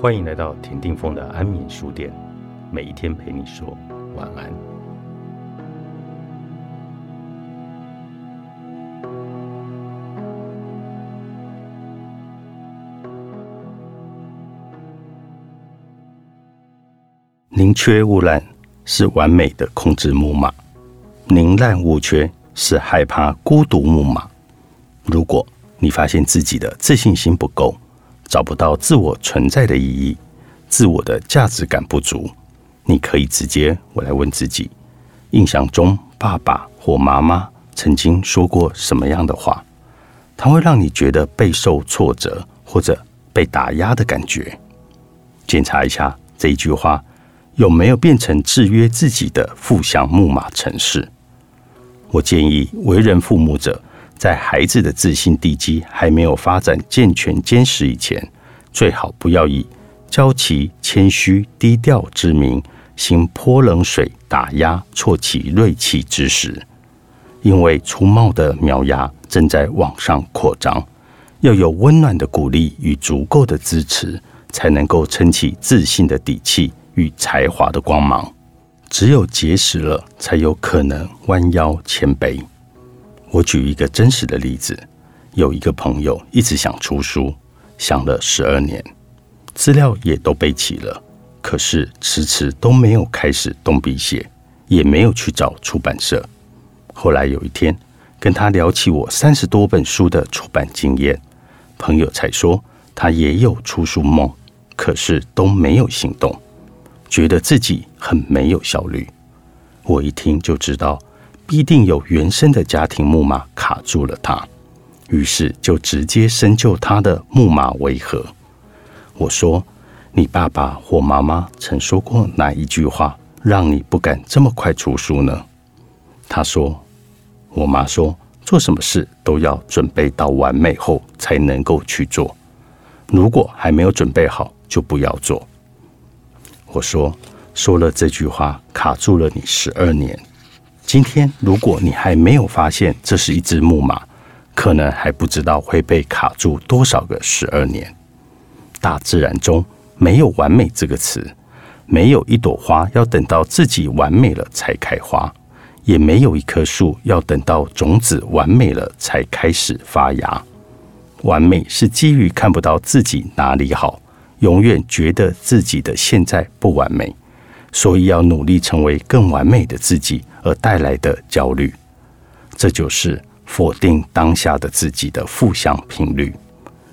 欢迎来到田定峰的安眠书店，每一天陪你说晚安。宁缺毋滥是完美的控制木马，宁滥勿缺是害怕孤独木马。如果你发现自己的自信心不够，找不到自我存在的意义，自我的价值感不足，你可以直接我来问自己：印象中爸爸或妈妈曾经说过什么样的话？它会让你觉得备受挫折或者被打压的感觉。检查一下这一句话有没有变成制约自己的负向木马程式。我建议为人父母者。在孩子的自信地基还没有发展健全坚实以前，最好不要以娇气、谦虚、低调之名，行泼冷水、打压、挫其锐气之时。因为粗茂的苗芽正在往上扩张，要有温暖的鼓励与足够的支持，才能够撑起自信的底气与才华的光芒。只有结实了，才有可能弯腰谦卑。我举一个真实的例子，有一个朋友一直想出书，想了十二年，资料也都备齐了，可是迟迟都没有开始动笔写，也没有去找出版社。后来有一天，跟他聊起我三十多本书的出版经验，朋友才说他也有出书梦，可是都没有行动，觉得自己很没有效率。我一听就知道。必定有原生的家庭木马卡住了他，于是就直接深究他的木马为何。我说：“你爸爸或妈妈曾说过哪一句话，让你不敢这么快出书呢？”他说：“我妈说，做什么事都要准备到完美后才能够去做，如果还没有准备好，就不要做。”我说：“说了这句话，卡住了你十二年。”今天，如果你还没有发现这是一只木马，可能还不知道会被卡住多少个十二年。大自然中没有完美这个词，没有一朵花要等到自己完美了才开花，也没有一棵树要等到种子完美了才开始发芽。完美是基于看不到自己哪里好，永远觉得自己的现在不完美。所以要努力成为更完美的自己而带来的焦虑，这就是否定当下的自己的负向频率。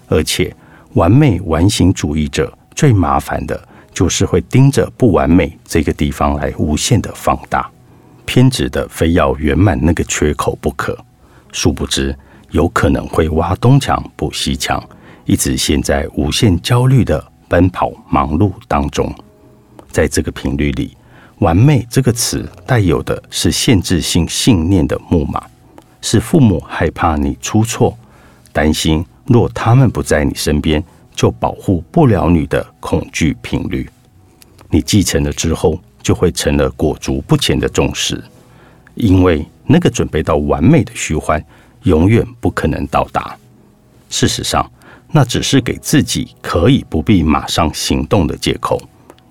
而且，完美完形主义者最麻烦的就是会盯着不完美这个地方来无限的放大，偏执的非要圆满那个缺口不可。殊不知，有可能会挖东墙补西墙，一直陷在无限焦虑的奔跑忙碌当中。在这个频率里，“完美”这个词带有的是限制性信念的木马，是父母害怕你出错，担心若他们不在你身边，就保护不了你的恐惧频率。你继承了之后，就会成了裹足不前的重视，因为那个准备到完美的虚幻，永远不可能到达。事实上，那只是给自己可以不必马上行动的借口。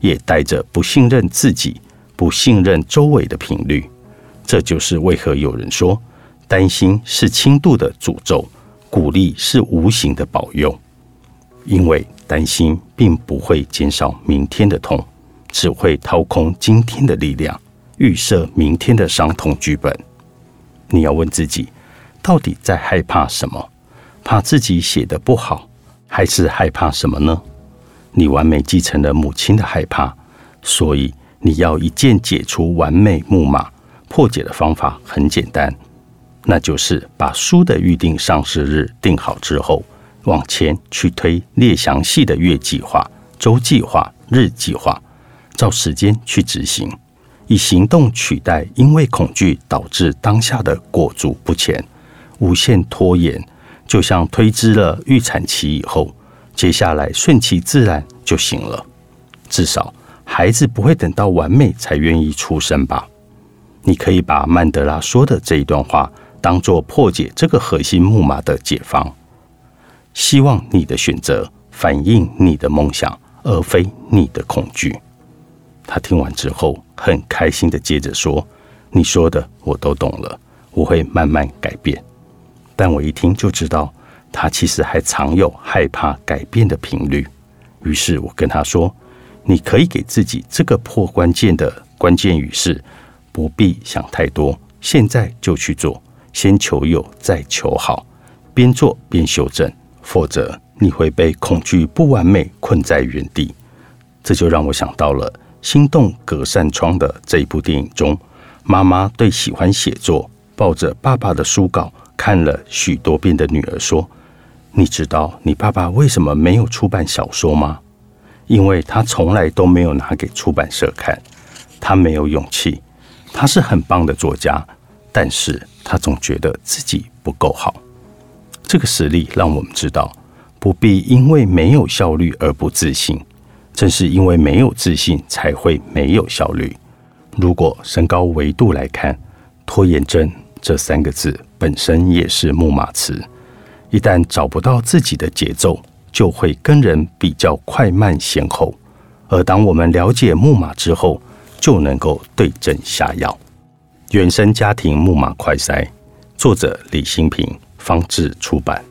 也带着不信任自己、不信任周围的频率，这就是为何有人说，担心是轻度的诅咒，鼓励是无形的保佑。因为担心并不会减少明天的痛，只会掏空今天的力量，预设明天的伤痛剧本。你要问自己，到底在害怕什么？怕自己写的不好，还是害怕什么呢？你完美继承了母亲的害怕，所以你要一键解除完美木马。破解的方法很简单，那就是把书的预定上市日定好之后，往前去推列详细的月计划、周计划、日计划，照时间去执行，以行动取代因为恐惧导致当下的裹足不前、无限拖延。就像推知了预产期以后。接下来顺其自然就行了，至少孩子不会等到完美才愿意出生吧？你可以把曼德拉说的这一段话当做破解这个核心木马的解方。希望你的选择反映你的梦想，而非你的恐惧。他听完之后，很开心的接着说：“你说的我都懂了，我会慢慢改变。”但我一听就知道，他其实还藏有害怕改变的频率。于是我跟他说：“你可以给自己这个破关键的关键语是：不必想太多，现在就去做，先求有，再求好，边做边修正，否则你会被恐惧不完美困在原地。”这就让我想到了。心动隔扇窗的这一部电影中，妈妈对喜欢写作、抱着爸爸的书稿看了许多遍的女儿说：“你知道你爸爸为什么没有出版小说吗？因为他从来都没有拿给出版社看，他没有勇气。他是很棒的作家，但是他总觉得自己不够好。这个实例让我们知道，不必因为没有效率而不自信。”正是因为没有自信，才会没有效率。如果升高维度来看，拖延症这三个字本身也是木马词。一旦找不到自己的节奏，就会跟人比较快慢先后。而当我们了解木马之后，就能够对症下药。原生家庭木马快塞，作者李新平，方志出版。